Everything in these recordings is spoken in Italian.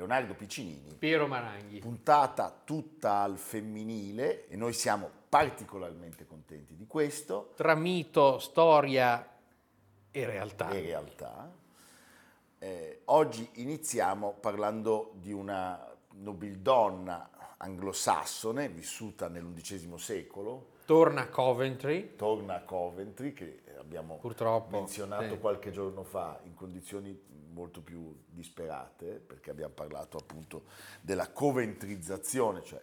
Leonardo Piccinini. Piero Maranghi. Puntata tutta al femminile e noi siamo particolarmente contenti di questo Tra mito, storia e realtà. in realtà. Eh, oggi iniziamo parlando di una nobildonna anglosassone vissuta nell'undicesimo secolo, Torna a Coventry, torna a Coventry che abbiamo purtroppo. menzionato sì. qualche giorno fa in condizioni molto più disperate perché abbiamo parlato appunto della coventrizzazione, cioè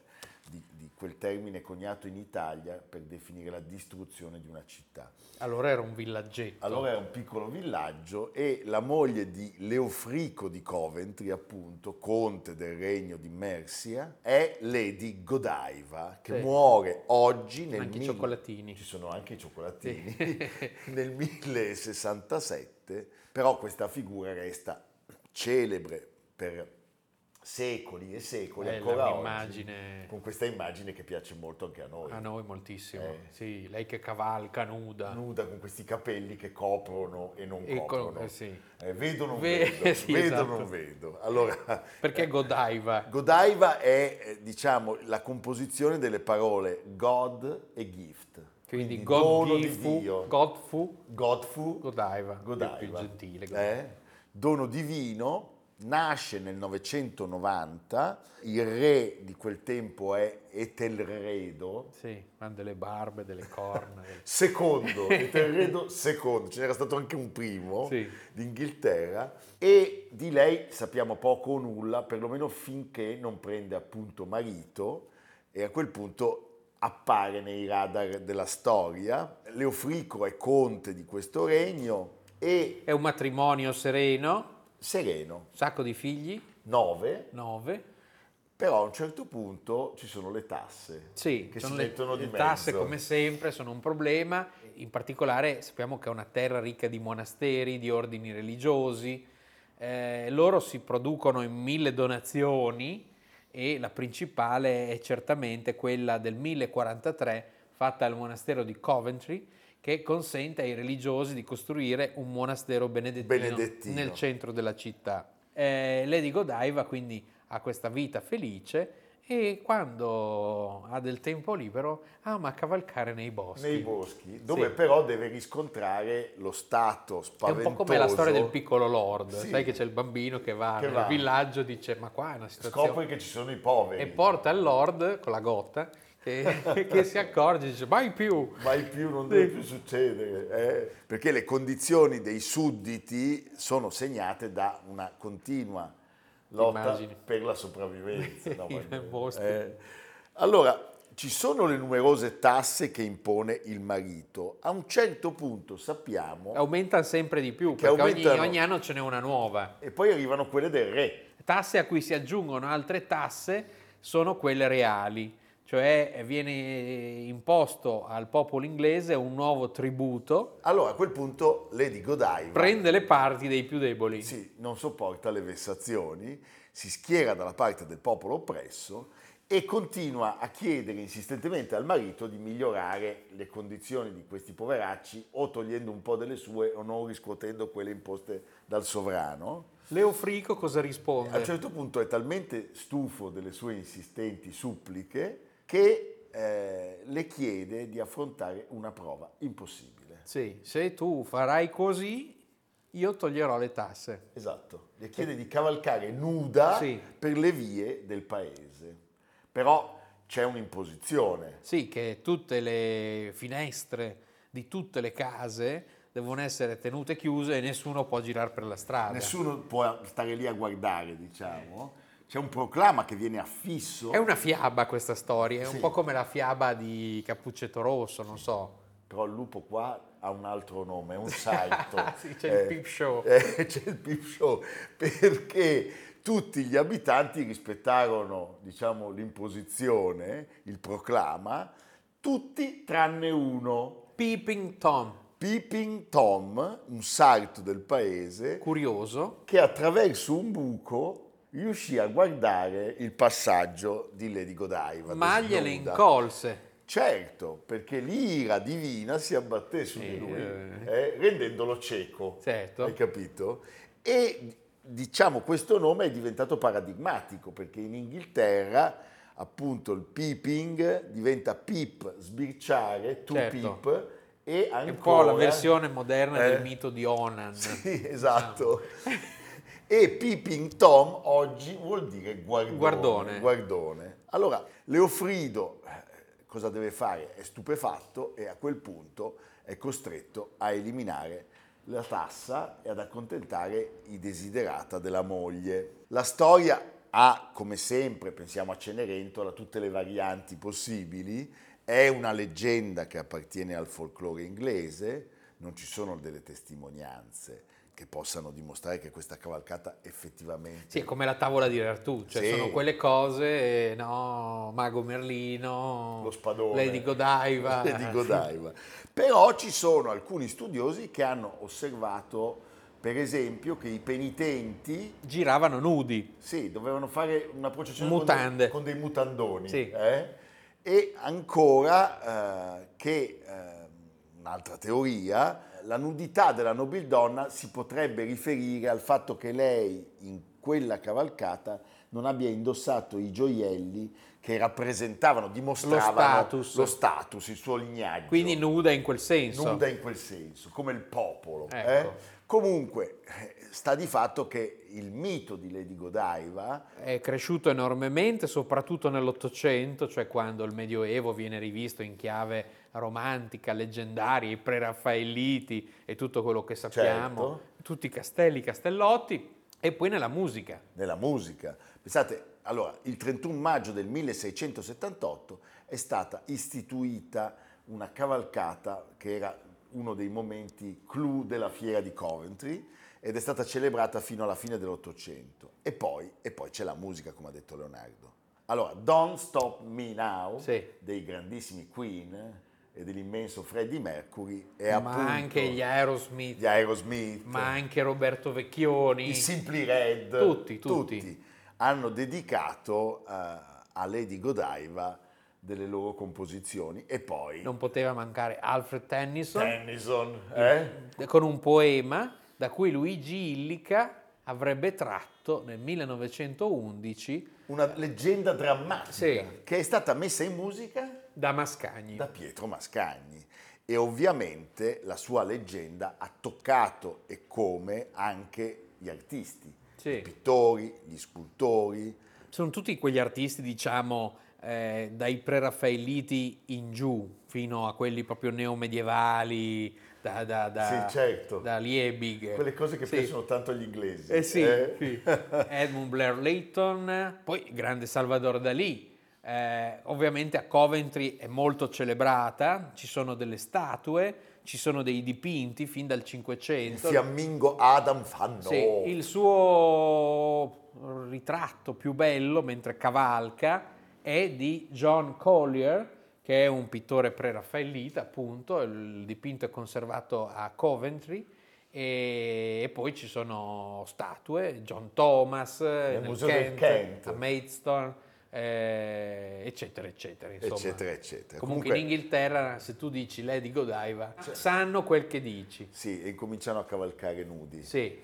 di, di quel termine coniato in Italia per definire la distruzione di una città. Allora era un villaggetto. Allora era un piccolo villaggio e la moglie di Leofrico di Coventry, appunto, conte del regno di Mercia, è Lady Godiva, che Sì. muore oggi nel Anche i mille- cioccolatini. Ci sono anche i cioccolatini. nel 1067, però questa figura resta celebre per secoli e secoli Bella ancora oggi. Con questa immagine che piace molto anche a noi. a noi moltissimo. Eh. Sì, lei che cavalca nuda. nuda con questi capelli che coprono e non E con- coprono. eh, sì. Eh, vedo non Ve- vedo, sì, vedo esatto. non vedo. Allora, Perché Godiva? Godiva è, eh, diciamo, la composizione delle parole God e gift. Quindi dono God di fu, Dio. God fu, Godfu, Godiva. Godiva. Più gentile. eh, dono divino, nasce nel 990, il re di quel tempo è Etelredo, Sì, hanno delle barbe, delle corna. secondo, Etelredo secondo, ce n'era stato anche un primo Sì. d'Inghilterra e di lei sappiamo poco o nulla, perlomeno finché non prende appunto marito e a quel punto appare nei radar della storia. Leofrico è conte di questo regno e È un matrimonio sereno, sereno, sacco di figli, nove, nove. però a un certo punto ci sono le tasse Sì, che si le, mettono di le mezzo. tasse come sempre sono un problema, in particolare sappiamo che è una terra ricca di monasteri, di ordini religiosi, Eh, loro si producono in mille donazioni e la principale è certamente quella del 1043 fatta al monastero di Coventry che consente ai religiosi di costruire un monastero benedettino, Benedettino. nel centro della città. Eh, Lady Godiva quindi ha questa vita felice e quando ha del tempo libero ama cavalcare nei boschi. nei boschi, dove Sì. però deve riscontrare lo stato È spaventoso. un po' come la storia del piccolo Lord, Sì. sai che c'è il bambino che va Che nel va. villaggio e dice ma qua è una situazione... Scopre che ci sono i poveri. E porta il Lord con la gotta che, che si accorge e dice mai più. Mai più, non deve più succedere. eh. Perché le condizioni dei sudditi sono segnate da una continua lotta Immagini. per la sopravvivenza. no, eh. Allora, ci sono le numerose tasse che impone il marito. A un certo punto sappiamo, Aumentano sempre di più perché ogni, ogni anno ce n'è una nuova. e poi arrivano quelle del re. Tasse a cui si aggiungono altre tasse sono quelle reali, cioè viene imposto al popolo inglese un nuovo tributo, Allora, a quel punto Lady Godiva prende le parti dei più deboli. sì, non sopporta le vessazioni, si schiera dalla parte del popolo oppresso e continua a chiedere insistentemente al marito di migliorare le condizioni di questi poveracci o togliendo un po' delle sue o non riscuotendo quelle imposte dal sovrano. Leofrico cosa risponde? A un certo punto è talmente stufo delle sue insistenti suppliche che eh, le chiede di affrontare una prova impossibile. Sì, se tu farai così, io toglierò le tasse. Esatto, le chiede di cavalcare nuda Sì. per le vie del paese. Però c'è un'imposizione. Sì, che tutte le finestre di tutte le case devono essere tenute chiuse e nessuno può girare per la strada. Nessuno può stare lì a guardare, diciamo. C'è un proclama che viene affisso. È una fiaba questa storia, è Sì. un po' come la fiaba di Cappuccetto Rosso, non so. Però il lupo qua ha un altro nome, è un saito. Sì, c'è il peep show. eh, c'è il peep show, perché tutti gli abitanti rispettarono, diciamo, l'imposizione, il proclama, tutti tranne uno. Peeping Tom. Peeping Tom, un sarto del paese, curioso, che attraverso un buco riuscì a guardare il passaggio di Lady Godiva. Ma gliele incolse. Certo, perché l'ira divina si abbatté su di lui, eh, rendendolo cieco. Certo. Hai capito? E diciamo questo nome è diventato paradigmatico perché in Inghilterra appunto il peeping diventa peep, sbirciare, to Certo. peep e ancora... È un po' la versione moderna Eh, del mito di Onan. Sì, esatto. E Peeping Tom oggi vuol dire guardone. Guardone. guardone. Allora, Leofrido eh, cosa deve fare? È stupefatto e a quel punto è costretto a eliminare la tassa e ad accontentare i desiderata della moglie. La storia ha, come sempre, pensiamo a Cenerentola, tutte le varianti possibili, è una leggenda che appartiene al folklore inglese, non ci sono delle testimonianze che possano dimostrare che questa cavalcata effettivamente Sì, è come la tavola di Artù, cioè Sì. sono quelle cose, no, Mago Merlino, lo spadone Lady Godiva. Lady Godiva. però ci sono alcuni studiosi che hanno osservato per esempio che i penitenti Giravano nudi. sì, dovevano fare una processione Mutande. con dei, con dei mutandoni Sì. eh? e ancora eh, che eh, un'altra teoria la nudità della nobildonna si potrebbe riferire al fatto che lei in quella cavalcata non abbia indossato i gioielli che rappresentavano, dimostravano status. lo status, il suo lignaggio. Quindi nuda in quel senso. Nuda in quel senso, come il popolo. Ecco. eh? Comunque, sta di fatto che il mito di Lady Godiva È cresciuto enormemente, soprattutto nell'Ottocento, cioè quando il Medioevo viene rivisto in chiave romantica, leggendaria, i preraffaelliti e tutto quello che sappiamo, Certo. tutti i castelli, i castellotti, e poi nella musica. nella musica. Pensate, allora, il 31 maggio del 1678 è stata istituita una cavalcata che era uno dei momenti clou della fiera di Coventry ed è stata celebrata fino alla fine dell'Ottocento. E poi, e poi c'è la musica, come ha detto Leonardo. Allora, Don't Stop Me Now, Sì. dei grandissimi Queen e dell'immenso Freddie Mercury, e ma appunto anche gli Aerosmith, gli Aerosmith, ma anche Roberto Vecchioni. i Simply Red, Tutti, tutti. hanno dedicato eh, a Lady Godiva delle loro composizioni e poi Non poteva mancare Alfred Tennyson Tennyson, eh? con un poema da cui Luigi Illica avrebbe tratto nel 1911 una leggenda drammatica Sì. che è stata messa in musica da Mascagni. da Pietro Mascagni e ovviamente la sua leggenda ha toccato e come anche gli artisti, Sì. i pittori, gli scultori, Sono tutti quegli artisti, diciamo, eh, dai preraffaelliti in giù fino a quelli proprio neomedievali, da, da, da, Sì, certo. da Liebig. quelle cose che Sì. piacciono tanto agli inglesi. Eh sì, eh? sì. Edmund Blair Layton, poi grande Salvador Dalì. Eh, ovviamente a Coventry è molto celebrata, ci sono delle statue, ci sono dei dipinti fin dal Il 500. fiammingo Adam Fanno. Sì, il suo ritratto più bello mentre cavalca è di John Collier, che è un pittore preraffaellita, appunto, il dipinto è conservato a Coventry e, poi ci sono statue, John Thomas nel Museo del Kent, Kent. a Maidstone, eh, eccetera, eccetera. Insomma. eccetera, eccetera. Comunque, in Inghilterra, se tu dici Lady Godiva, sanno quel che dici. Sì, e incominciano a cavalcare nudi. Sì.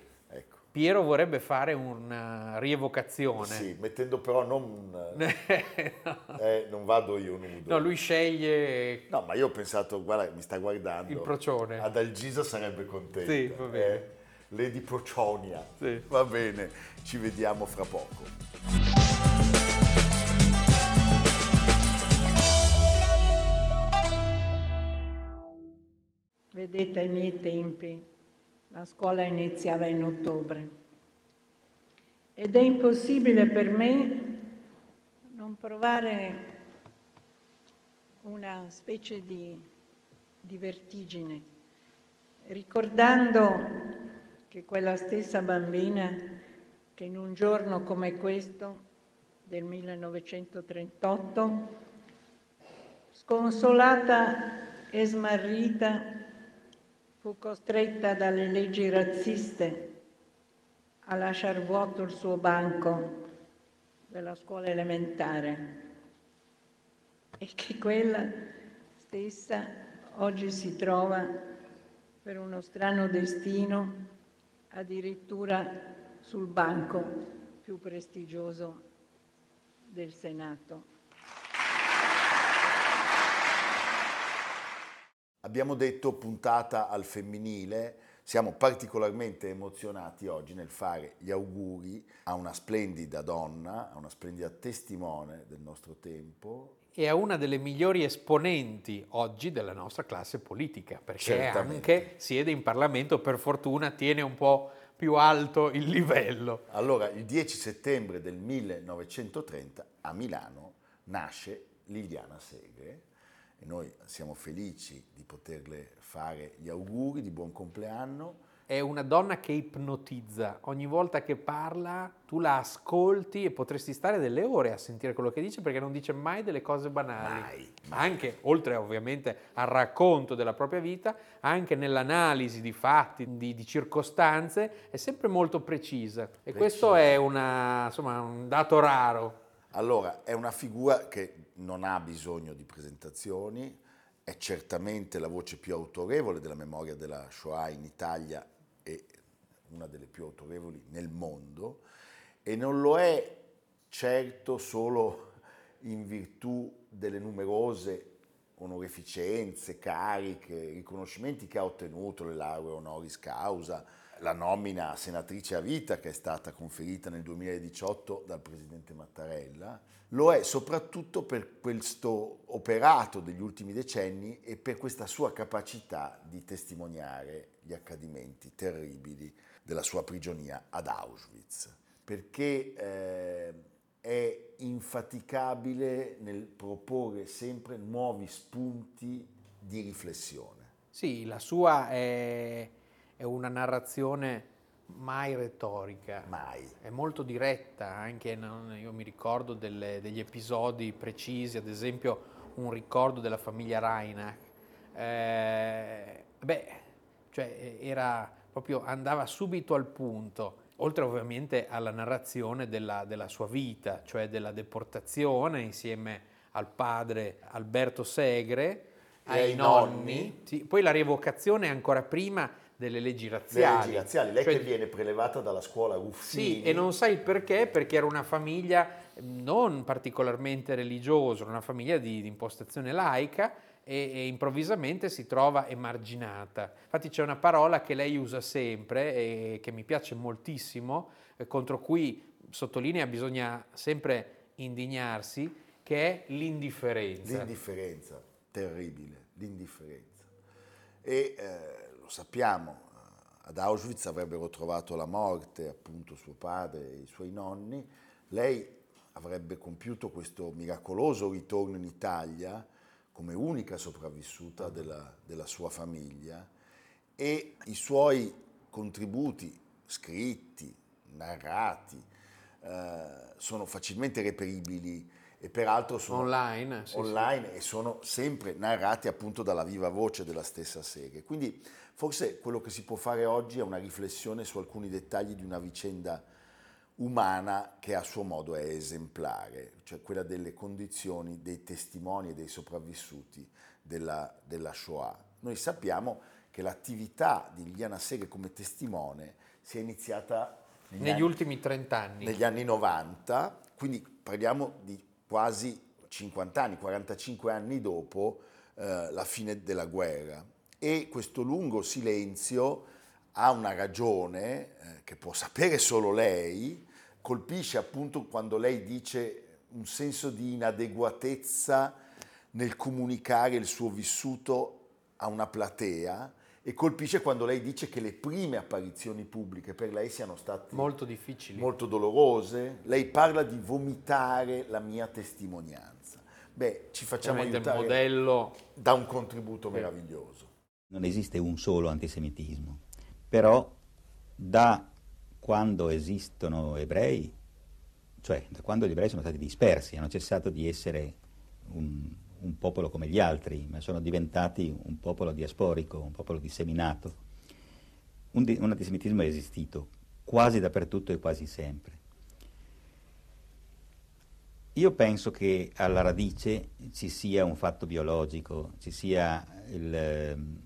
Piero vorrebbe fare una rievocazione. Sì, mettendo però non... no. eh, non vado io nudo. No, lui sceglie No, ma io ho pensato, guarda, mi sta guardando. il procione. Ad Algisa sarebbe contenta. Sì, va bene. eh. Lady Procionia. Sì. Va bene, ci vediamo fra poco. Vedete, ai miei tempi la scuola iniziava in ottobre. Ed è impossibile per me non provare una specie di, di vertigine, ricordando che quella stessa bambina che in un giorno come questo del 1938 Sconsolata e smarrita, fu costretta dalle leggi razziste a lasciar vuoto il suo banco della scuola elementare e che quella stessa oggi si trova per uno strano destino addirittura sul banco più prestigioso del Senato. Abbiamo detto puntata al femminile, siamo particolarmente emozionati oggi nel fare gli auguri a una splendida donna, a una splendida testimone del nostro tempo. E a una delle migliori esponenti oggi della nostra classe politica, perché Certamente. anche siede in Parlamento, per fortuna tiene un po' più alto il livello. Allora, il 10 settembre del 1930 a Milano nasce Liliana Segre e noi siamo felici di poterle fare gli auguri di buon compleanno. È una donna che ipnotizza, ogni volta che parla tu la ascolti e potresti stare delle ore a sentire quello che dice perché non dice mai delle cose banali. Mai, mai. Anche, oltre ovviamente al racconto della propria vita, anche nell'analisi di fatti, di, di circostanze, è sempre molto precisa. E questo è una, insomma, un dato raro. Allora, è una figura che non ha bisogno di presentazioni, è certamente la voce più autorevole della memoria della Shoah in Italia e una delle più autorevoli nel mondo e non lo è certo solo in virtù delle numerose onorificenze, cariche, riconoscimenti che ha ottenuto, le lauree honoris causa, la nomina a senatrice a vita che è stata conferita nel 2018 dal presidente Mattarella, lo è soprattutto per questo operato degli ultimi decenni e per questa sua capacità di testimoniare gli accadimenti terribili della sua prigionia ad Auschwitz, perché eh, è infaticabile nel proporre sempre nuovi spunti di riflessione. Sì, la sua è, è una narrazione mai retorica, Mai. è molto diretta, anche non- io mi ricordo delle- degli episodi precisi, ad esempio un ricordo della famiglia Reinach. Eh, beh, cioè era proprio andava subito al punto, oltre ovviamente alla narrazione della, della sua vita, cioè della deportazione insieme al padre Alberto Segre, ai, ai nonni, nonni. sì, poi la rievocazione ancora prima delle leggi Le razziali. leggi razziali, lei Cioè, che viene prelevata dalla scuola Ruffini. sì, e non sai il perché, perché era una famiglia non particolarmente religiosa, una famiglia di, di impostazione laica e, e improvvisamente si trova emarginata. Infatti c'è una parola che lei usa sempre e che mi piace moltissimo, eh, contro cui sottolinea bisogna sempre indignarsi, che è l'indifferenza. L'indifferenza, terribile, l'indifferenza. E eh, lo sappiamo, eh, ad Auschwitz avrebbero trovato la morte appunto suo padre e i suoi nonni, lei avrebbe compiuto questo miracoloso ritorno in Italia come unica sopravvissuta della, della sua famiglia e i suoi contributi scritti, narrati, eh, sono facilmente reperibili e peraltro sono Online, sì, sì. online e sono sempre narrati appunto dalla viva voce della stessa serie. Quindi forse quello che si può fare oggi è una riflessione su alcuni dettagli di una vicenda umana che a suo modo è esemplare, cioè quella delle condizioni dei testimoni e dei sopravvissuti della, della Shoah. Noi sappiamo che l'attività di Liliana Segre come testimone si è iniziata Negli anni- ultimi 30 anni. negli anni 90, quindi parliamo di quasi 50 anni, 45 anni dopo eh, la fine della guerra. E questo lungo silenzio ha una ragione eh, che può sapere solo lei, colpisce appunto quando lei dice un senso di inadeguatezza nel comunicare il suo vissuto a una platea e colpisce quando lei dice che le prime apparizioni pubbliche per lei siano state Molto difficili. molto dolorose. Lei parla di vomitare la mia testimonianza. Beh, ci facciamo Veramente il aiutare modello da un contributo meraviglioso. Non esiste un solo antisemitismo, però da quando esistono ebrei, cioè da quando gli ebrei sono stati dispersi, hanno cessato di essere un, un popolo come gli altri, ma sono diventati un popolo diasporico, un popolo disseminato. Un, di, un antisemitismo è esistito quasi dappertutto e quasi sempre. Io penso che alla radice ci sia un fatto biologico, ci sia il,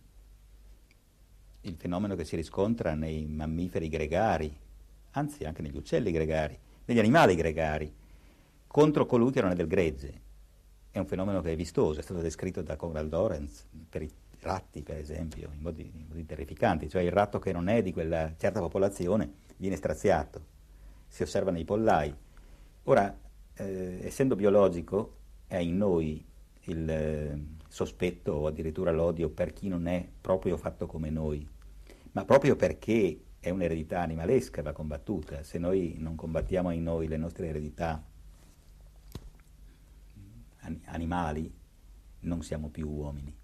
il fenomeno che si riscontra nei mammiferi gregari, anzi anche negli uccelli gregari, negli animali gregari, contro colui che non è del gregge. È un fenomeno che è vistoso, è stato descritto da Conrad Lorenz per i ratti, per esempio, in modi, in modi terrificanti, cioè il ratto che non è di quella certa popolazione viene straziato, si osserva nei pollai. Ora, eh, essendo biologico, è in noi il eh, sospetto o addirittura l'odio per chi non è proprio fatto come noi, ma proprio perché è un'eredità animalesca va combattuta. Se noi non combattiamo in noi le nostre eredità animali, non siamo più uomini.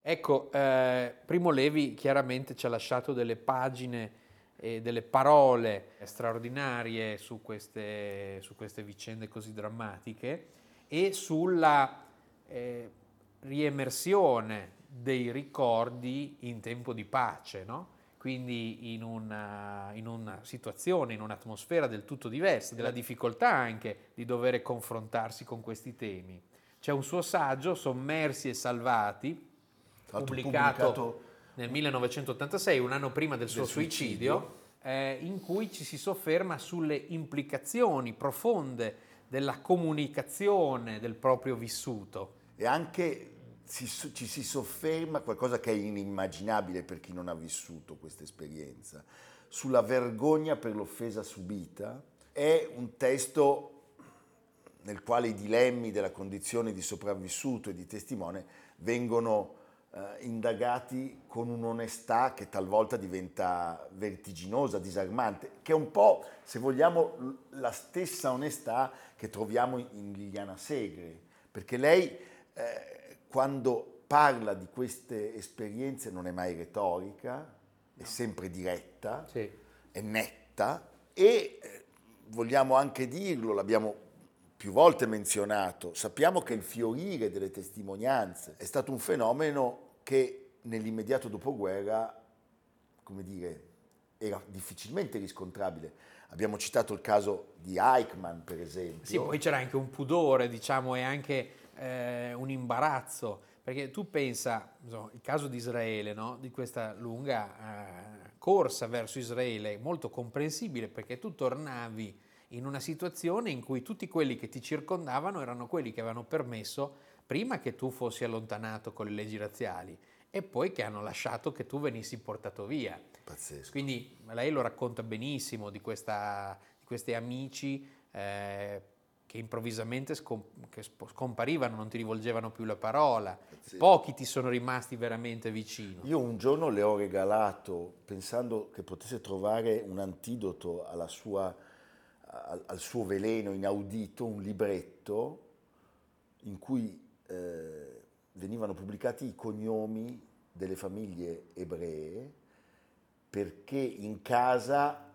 Ecco, eh, Primo Levi chiaramente ci ha lasciato delle pagine e delle parole straordinarie su queste, su queste vicende così drammatiche e sulla eh, riemersione dei ricordi in tempo di pace, no? quindi in una, in una, situazione, in un'atmosfera del tutto diversa, della difficoltà anche di dover confrontarsi con questi temi. C'è un suo saggio, Sommersi e Salvati, pubblicato, pubblicato, nel 1986, un anno prima del, del suo suicidio, suicidio. Eh, in cui ci si sofferma sulle implicazioni profonde della comunicazione del proprio vissuto. E anche si, ci si sofferma, qualcosa che è inimmaginabile per chi non ha vissuto questa esperienza, sulla vergogna per l'offesa subita. È un testo nel quale i dilemmi della condizione di sopravvissuto e di testimone vengono eh, indagati con un'onestà che talvolta diventa vertiginosa, disarmante, che è un po', se vogliamo, la stessa onestà che troviamo in Liliana Segre, perché lei eh, quando parla di queste esperienze non è mai retorica, è sempre diretta, sì. è netta e eh, vogliamo anche dirlo, l'abbiamo più volte menzionato, sappiamo che il fiorire delle testimonianze è stato un fenomeno che nell'immediato dopoguerra, come dire, era difficilmente riscontrabile. Abbiamo citato il caso di Eichmann, per esempio. Sì, poi c'era anche un pudore, diciamo, e anche eh, un imbarazzo, perché tu pensa, insomma, il caso di Israele, no? di questa lunga eh, corsa verso Israele, molto comprensibile, perché tu tornavi in una situazione in cui tutti quelli che ti circondavano erano quelli che avevano permesso prima che tu fossi allontanato con le leggi razziali e poi che hanno lasciato che tu venissi portato via. Pazzesco. Quindi lei lo racconta benissimo di, questa, di questi amici eh, che improvvisamente scom- che scomparivano, non ti rivolgevano più la parola, Pazzesco. pochi ti sono rimasti veramente vicino. Io un giorno le ho regalato, pensando che potesse trovare un antidoto alla sua al, al suo veleno inaudito un libretto in cui eh, venivano pubblicati i cognomi delle famiglie ebree perché in casa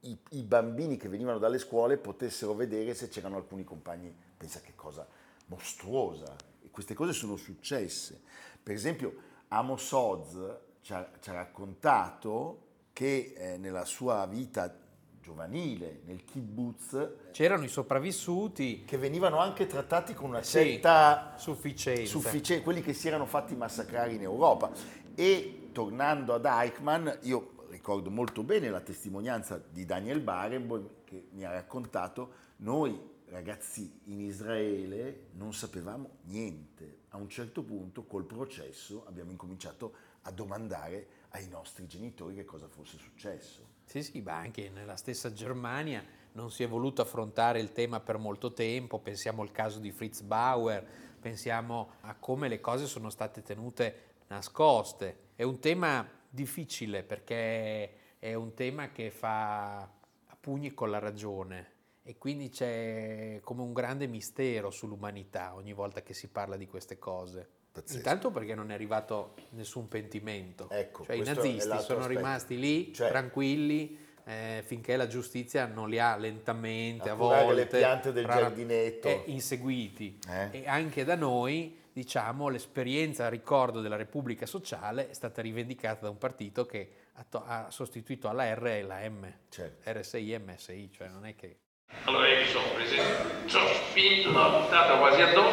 i, i, bambini che venivano dalle scuole potessero vedere se c'erano alcuni compagni. Pensa che cosa mostruosa. E queste cose sono successe. Per esempio, Amos Oz ci ha, ci ha raccontato che eh, nella sua vita giovanile, nel kibbutz. C'erano i sopravvissuti. Che venivano anche trattati con una certa sì, sufficienza. sufficienza. quelli che si erano fatti massacrare in Europa. E tornando ad Eichmann, io ricordo molto bene la testimonianza di Daniel Barenboim che mi ha raccontato, noi ragazzi in Israele non sapevamo niente. A un certo punto col processo abbiamo incominciato a domandare ai nostri genitori che cosa fosse successo. Sì, sì, ma anche nella stessa Germania non si è voluto affrontare il tema per molto tempo, pensiamo al caso di Fritz Bauer, pensiamo a come le cose sono state tenute nascoste. È un tema difficile perché è un tema che fa a pugni con la ragione e quindi c'è come un grande mistero sull'umanità ogni volta che si parla di queste cose. Pazzesco. Intanto perché non è arrivato nessun pentimento. Ecco, cioè, I nazisti sono aspetto. rimasti lì, cioè, tranquilli, eh, finché la giustizia non li ha lentamente a, A volte le piante del rara- giardinetto. eh, inseguiti. Eh. E anche da noi, diciamo, l'esperienza a ricordo della Repubblica Sociale è stata rivendicata da un partito che ha, to- ha sostituito alla R e la M, Certo. RSI e MSI, cioè non è che... Allora io mi sono preso, sono spinto, buttata quasi addosso,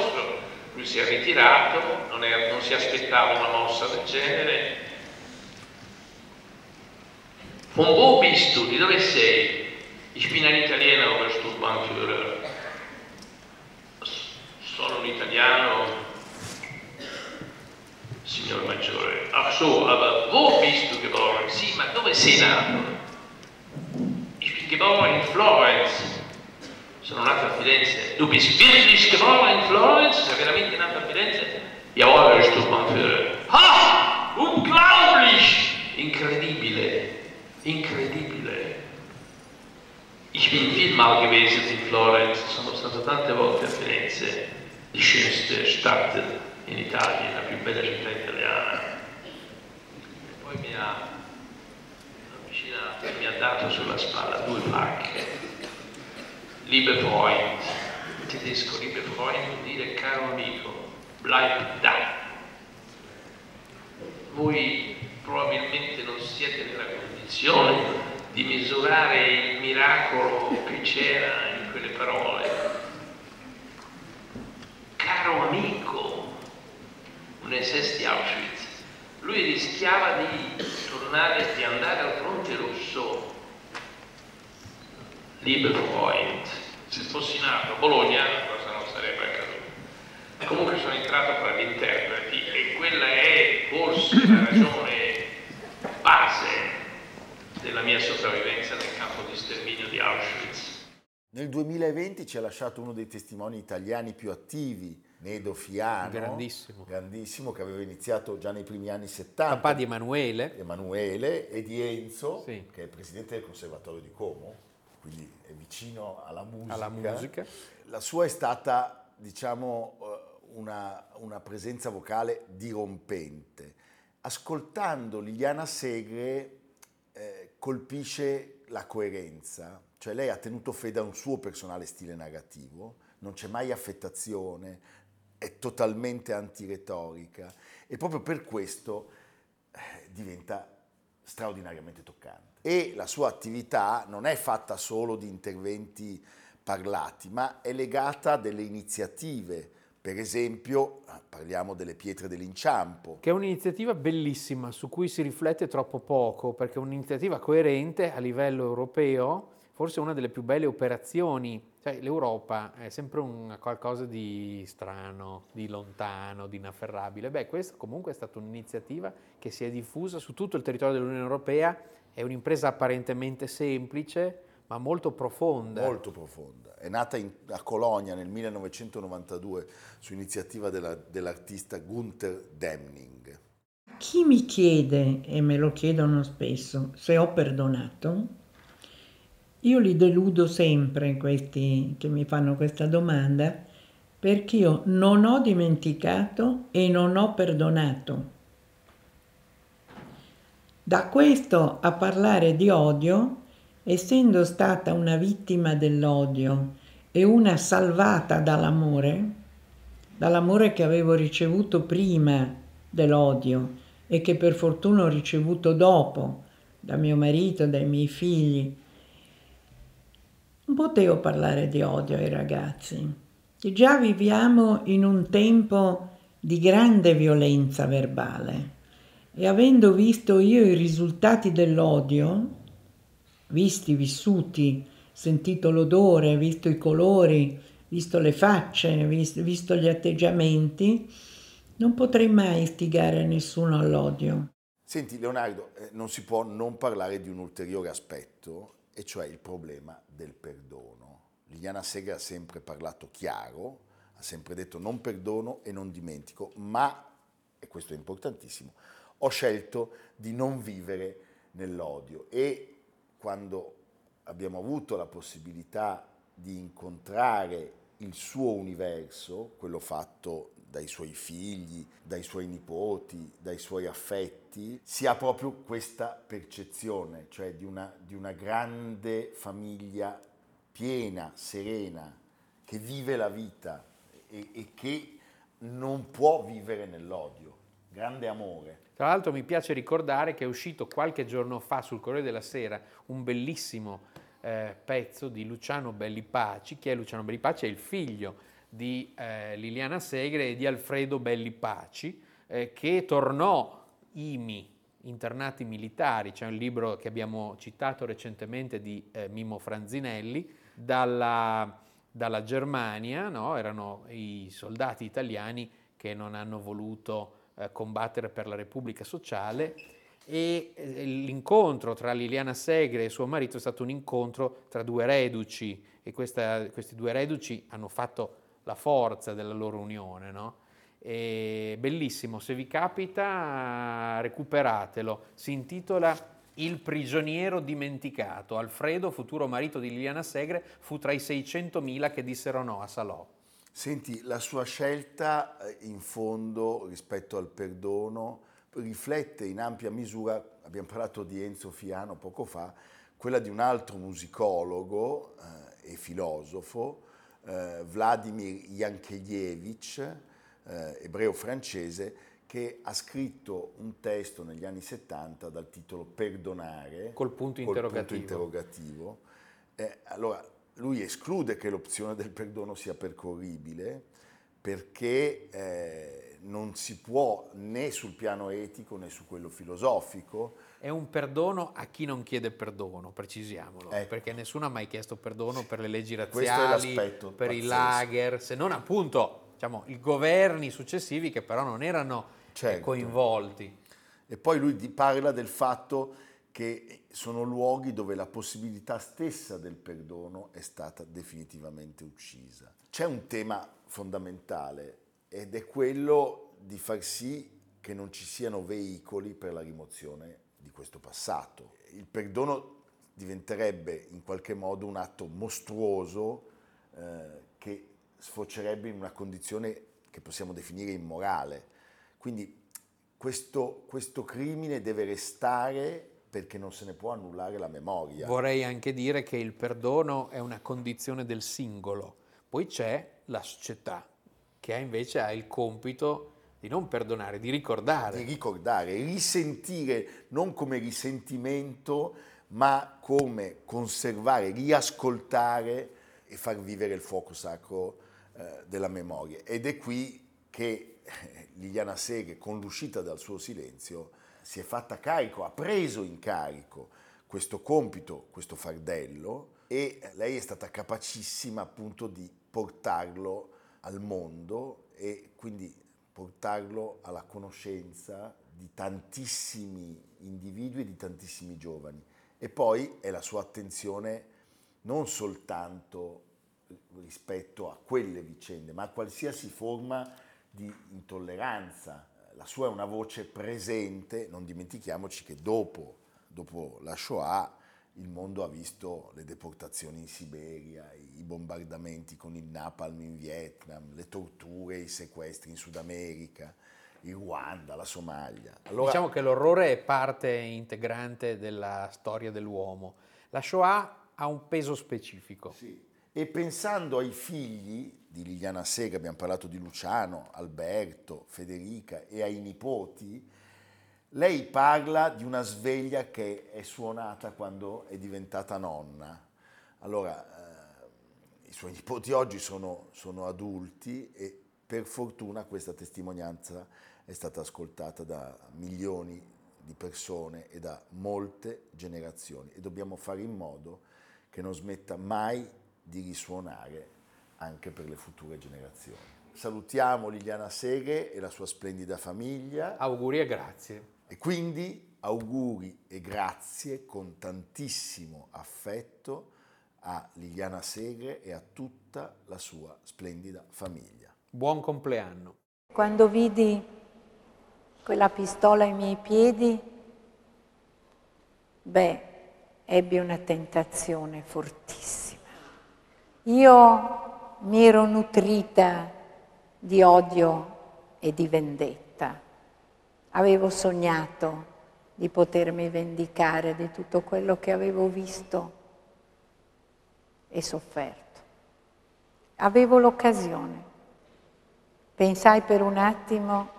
si è ritirato, non, è- non si aspettava una mossa del genere. Von wo bist? Di dove sei? Ich bin ein Italiener, Obersturmbannführer. S- Sono un italiano, signor Maggiore. Ach so, aber wo bist du? Sì, ma dove sei nato? Ich bin geboren in Florence. Sono nato a Firenze. Du bist wirklich geboren in Florence? Sei veramente nato a Firenze? Jawohl, Herr Sturmbannführer. Ha! Unglaublich! Incredibile. Incredibile. Ich bin vielmal gewesen in Florence. Sono stato tante volte a Firenze. Die schönste Stadt in Italia, la più bella città italiana. E poi mi ha avvicinato e mi ha dato sulla spalla due pacche. Liebe Freund, in tedesco Liebe Freund vuol dire caro amico, bleib da. Voi probabilmente non siete nella condizione di misurare il miracolo che c'era in quelle parole. Caro amico, un SS di Auschwitz, lui rischiava di tornare, di andare al fronte rosso Liebe Freund. Se fossi nato a Bologna la cosa non sarebbe accaduta. Comunque sono entrato fra gli interpreti e quella è forse la ragione base della mia sopravvivenza nel campo di sterminio di Auschwitz. Nel 2020 ci ha lasciato uno dei testimoni italiani più attivi, Nedo Fiano. Grandissimo. Grandissimo, che aveva iniziato già nei primi anni 70. Papà di Emanuele, Emanuele e di Enzo, Sì. che è presidente del Conservatorio di Como, quindi è vicino alla musica. alla musica. La sua è stata, diciamo, eh, una, una presenza vocale dirompente. Ascoltando Liliana Segre eh, colpisce la coerenza, cioè lei ha tenuto fede a un suo personale stile narrativo, non c'è mai affettazione, è totalmente antiretorica e proprio per questo eh, diventa straordinariamente toccante. E la sua attività non è fatta solo di interventi parlati, ma è legata a delle iniziative. Per esempio, eh, parliamo delle pietre dell'inciampo. Che è un'iniziativa bellissima su cui si riflette troppo poco, perché è un'iniziativa coerente a livello europeo, forse una delle più belle operazioni. Cioè, l'Europa è sempre un qualcosa di strano, di lontano, di inafferrabile. Beh, questa comunque è stata un'iniziativa che si è diffusa su tutto il territorio dell'Unione Europea, è un'impresa apparentemente semplice, ma molto profonda. Molto profonda. È nata in- a Colonia nel 1992 su iniziativa della- dell'artista Gunther Demning. Chi mi chiede, e me lo chiedono spesso, se ho perdonato, io li deludo sempre questi che mi fanno questa domanda perché io non ho dimenticato e non ho perdonato. Da questo a parlare di odio, essendo stata una vittima dell'odio e una salvata dall'amore, dall'amore che avevo ricevuto prima dell'odio e che per fortuna ho ricevuto dopo da mio marito, dai miei figli, non potevo parlare di odio ai ragazzi. Che già viviamo in un tempo di grande violenza verbale e avendo visto io i risultati dell'odio, visti, vissuti, sentito l'odore, visto i colori, visto le facce, vis- visto gli atteggiamenti, non potrei mai istigare nessuno all'odio. Senti Leonardo, eh, non si può non parlare di un ulteriore aspetto, e cioè il problema del perdono. Liliana Segre ha sempre parlato chiaro, ha sempre detto non perdono e non dimentico, ma, e questo è importantissimo, ho scelto di non vivere nell'odio e quando abbiamo avuto la possibilità di incontrare il suo universo, quello fatto dai suoi figli, dai suoi nipoti, dai suoi affetti, si ha proprio questa percezione, cioè di una, di una grande famiglia piena, serena, che vive la vita e, e che non può vivere nell'odio. Grande amore. Tra l'altro mi piace ricordare che è uscito qualche giorno fa sul Corriere della Sera un bellissimo eh, pezzo di Luciano Belli Paci. Chi è Luciano Belli Paci? È il figlio di eh, Liliana Segre e di Alfredo Belli Paci, eh, che tornò IMI, internati militari, c'è un libro che abbiamo citato recentemente di eh, Mimmo Franzinelli, dalla, dalla Germania, no? erano i soldati italiani che non hanno voluto combattere per la Repubblica Sociale e eh, l'incontro tra Liliana Segre e suo marito è stato un incontro tra due reduci e questa, questi due reduci hanno fatto la forza della loro unione. No? bellissimo, se vi capita recuperatelo, si intitola Il prigioniero dimenticato. Alfredo, futuro marito di Liliana Segre, fu tra i 600.000 che dissero no a Salò. Senti, la sua scelta eh, in fondo rispetto al perdono riflette in ampia misura, abbiamo parlato di Enzo Fiano poco fa, quella di un altro musicologo eh, e filosofo, eh, Vladimir Yankelevich, eh, ebreo-francese, che ha scritto un testo negli anni 70 dal titolo Perdonare. Col punto interrogativo. Punto interrogativo. Eh, allora, lui esclude che l'opzione del perdono sia percorribile perché eh, non si può né sul piano etico né su quello filosofico. È un perdono a chi non chiede perdono, precisiamolo, ecco. perché nessuno ha mai chiesto perdono per le leggi razziali, per pazzesco. i lager, se non appunto diciamo, i governi successivi che però non erano certo. coinvolti. E poi lui parla del fatto che sono luoghi dove la possibilità stessa del perdono è stata definitivamente uccisa. C'è un tema fondamentale ed è quello di far sì che non ci siano veicoli per la rimozione di questo passato. Il perdono diventerebbe in qualche modo un atto mostruoso eh, che sfocerebbe in una condizione che possiamo definire immorale. Quindi questo, questo crimine deve restare perché non se ne può annullare la memoria. Vorrei anche dire che il perdono è una condizione del singolo, poi c'è la società che invece ha il compito di non perdonare, di ricordare. Di ricordare, risentire non come risentimento, ma come conservare, riascoltare e far vivere il fuoco sacro eh, della memoria. Ed è qui che eh, Liliana Seghe, con l'uscita dal suo silenzio, si è fatta carico, ha preso in carico questo compito, questo fardello e lei è stata capacissima appunto di portarlo al mondo e quindi portarlo alla conoscenza di tantissimi individui e di tantissimi giovani. E poi è la sua attenzione non soltanto rispetto a quelle vicende, ma a qualsiasi forma di intolleranza, la sua è una voce presente, non dimentichiamoci che dopo, dopo la Shoah il mondo ha visto le deportazioni in Siberia, i bombardamenti con il napalm in Vietnam, le torture, i sequestri in Sud America, il Ruanda, la Somalia. Allora, diciamo che l'orrore è parte integrante della storia dell'uomo. La Shoah ha un peso specifico. Sì. E pensando ai figli di Liliana Sega, abbiamo parlato di Luciano, Alberto, Federica e ai nipoti, lei parla di una sveglia che è suonata quando è diventata nonna. Allora, eh, i suoi nipoti oggi sono, sono adulti e per fortuna questa testimonianza è stata ascoltata da milioni di persone e da molte generazioni e dobbiamo fare in modo che non smetta mai di risuonare anche per le future generazioni. Salutiamo Liliana Seghe e la sua splendida famiglia. Auguri e grazie. E quindi auguri e grazie con tantissimo affetto a Liliana Segre e a tutta la sua splendida famiglia. Buon compleanno. Quando vidi quella pistola ai miei piedi, beh, ebbi una tentazione fortissima. Io mi ero nutrita di odio e di vendetta. Avevo sognato di potermi vendicare di tutto quello che avevo visto e sofferto. Avevo l'occasione. Pensai per un attimo,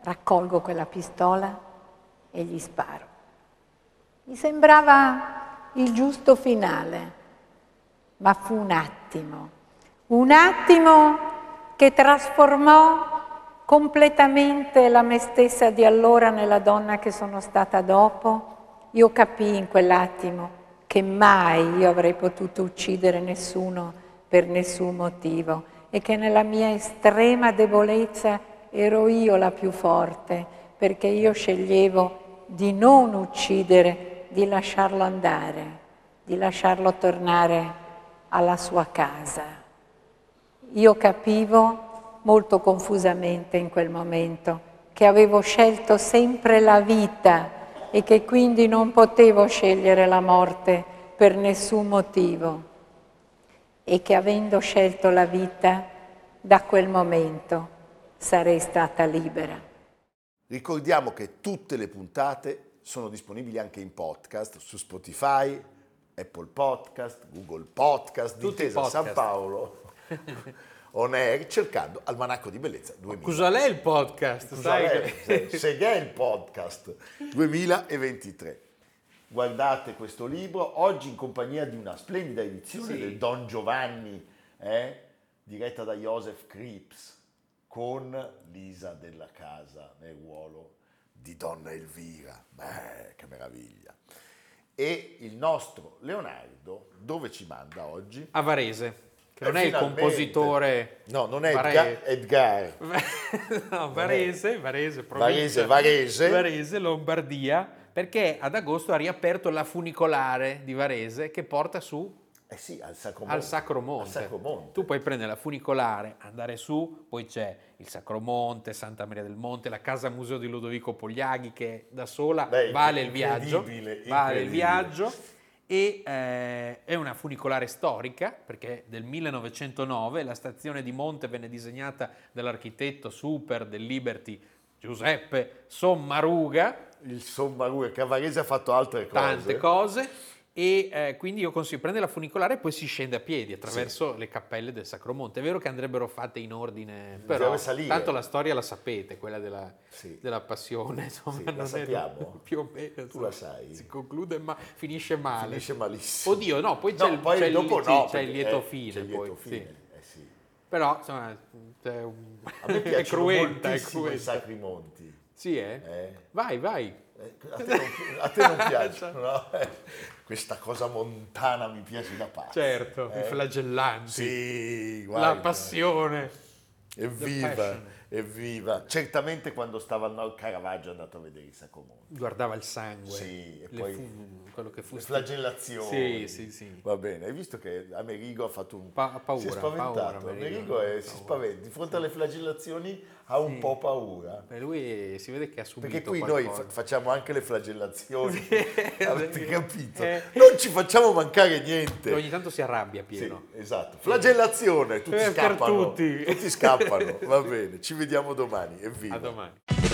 raccolgo quella pistola e gli sparo. Mi sembrava il giusto finale, ma fu un attimo, un attimo che trasformò completamente la me stessa di allora nella donna che sono stata dopo. Io capii in quell'attimo che mai io avrei potuto uccidere nessuno per nessun motivo e che nella mia estrema debolezza ero io la più forte perché io sceglievo di non uccidere, di lasciarlo andare, di lasciarlo tornare alla sua casa. Io capivo molto confusamente in quel momento che avevo scelto sempre la vita e che quindi non potevo scegliere la morte per nessun motivo e che avendo scelto la vita da quel momento sarei stata libera. Ricordiamo che tutte le puntate sono disponibili anche in podcast su Spotify, Apple Podcast, Google Podcast, Tutti Intesa podcast. San Paolo, On Air, cercando Almanacco di Bellezza 2000. Cos'è il podcast? sai Cos'è? che- Se che è il podcast 2023. Guardate questo libro, oggi in compagnia di una splendida edizione Sì. del Don Giovanni, eh, diretta da Joseph Krips, con Lisa della Casa nel ruolo di Donna Elvira. Beh, che meraviglia. E il nostro Leonardo, dove ci manda oggi? A Varese, che non è il compositore... No, non è Vare- Edgar. No, Varese, Varese. Varese, Varese. Varese, Lombardia, perché ad agosto ha riaperto la funicolare di Varese che porta su Eh sì, al Sacromonte. al Sacromonte. Al Sacromonte. Tu puoi prendere la funicolare, andare su, poi c'è il Sacromonte, Santa Maria del Monte, la casa museo di Ludovico Pogliaghi che da sola Beh, vale il viaggio, incredibile, vale il viaggio e eh, è una funicolare storica perché del 1909 la stazione di Monte venne disegnata dall'architetto super del Liberty Giuseppe Sommaruga Il Sommaruga, che a Varese ha fatto altre cose. tante cose e eh, quindi io consiglio prendere la funicolare e poi si scende a piedi attraverso le cappelle del Sacromonte. È vero che andrebbero fatte in ordine, però tanto la storia la sapete, quella della, Sì. della passione, insomma, Sì, la non è- sappiamo? più o meno. Tu insomma, la sai? Si conclude ma finisce male. Finisce malissimo. Oddio, no, poi c'è, No, il, poi c'è il- dopo sì, no, c'è il lieto eh, fine. c'è il poi, lieto sì. fine, eh sì. Però, insomma, c'è un- A me è cruenta, è i cruenta. Sacri Monti. Sì, eh? Eh. Vai, vai. Eh, A te non, a te non piacciono, no? Questa cosa montana mi piace da pazzo. Certo, Eh. i flagellanti. Sì, la guarda. passione. Evviva. Evviva. Certamente quando stava al Caravaggio è andato a vedere i Sacromonti. Guardava il sangue. Sì, e poi fu- quello che fu Le flagellazioni. Sì, sì, sì. Va bene, hai visto che Amerigo ha fatto un... Pa- paura, si è spaventato. paura, Amerigo, Amerigo è- si spaventa. Di fronte alle flagellazioni ha un po' paura. Beh, lui si vede che ha subito Perché qui noi qualcosa. fa- facciamo anche le flagellazioni, avete capito? Eh. Non ci facciamo mancare niente. Ogni tanto si arrabbia Sì, pieno. esatto. Flagellazione, tutti Eh, scappano. tutti. Tutti scappano, va bene. Ci vediamo domani, evviva. A domani.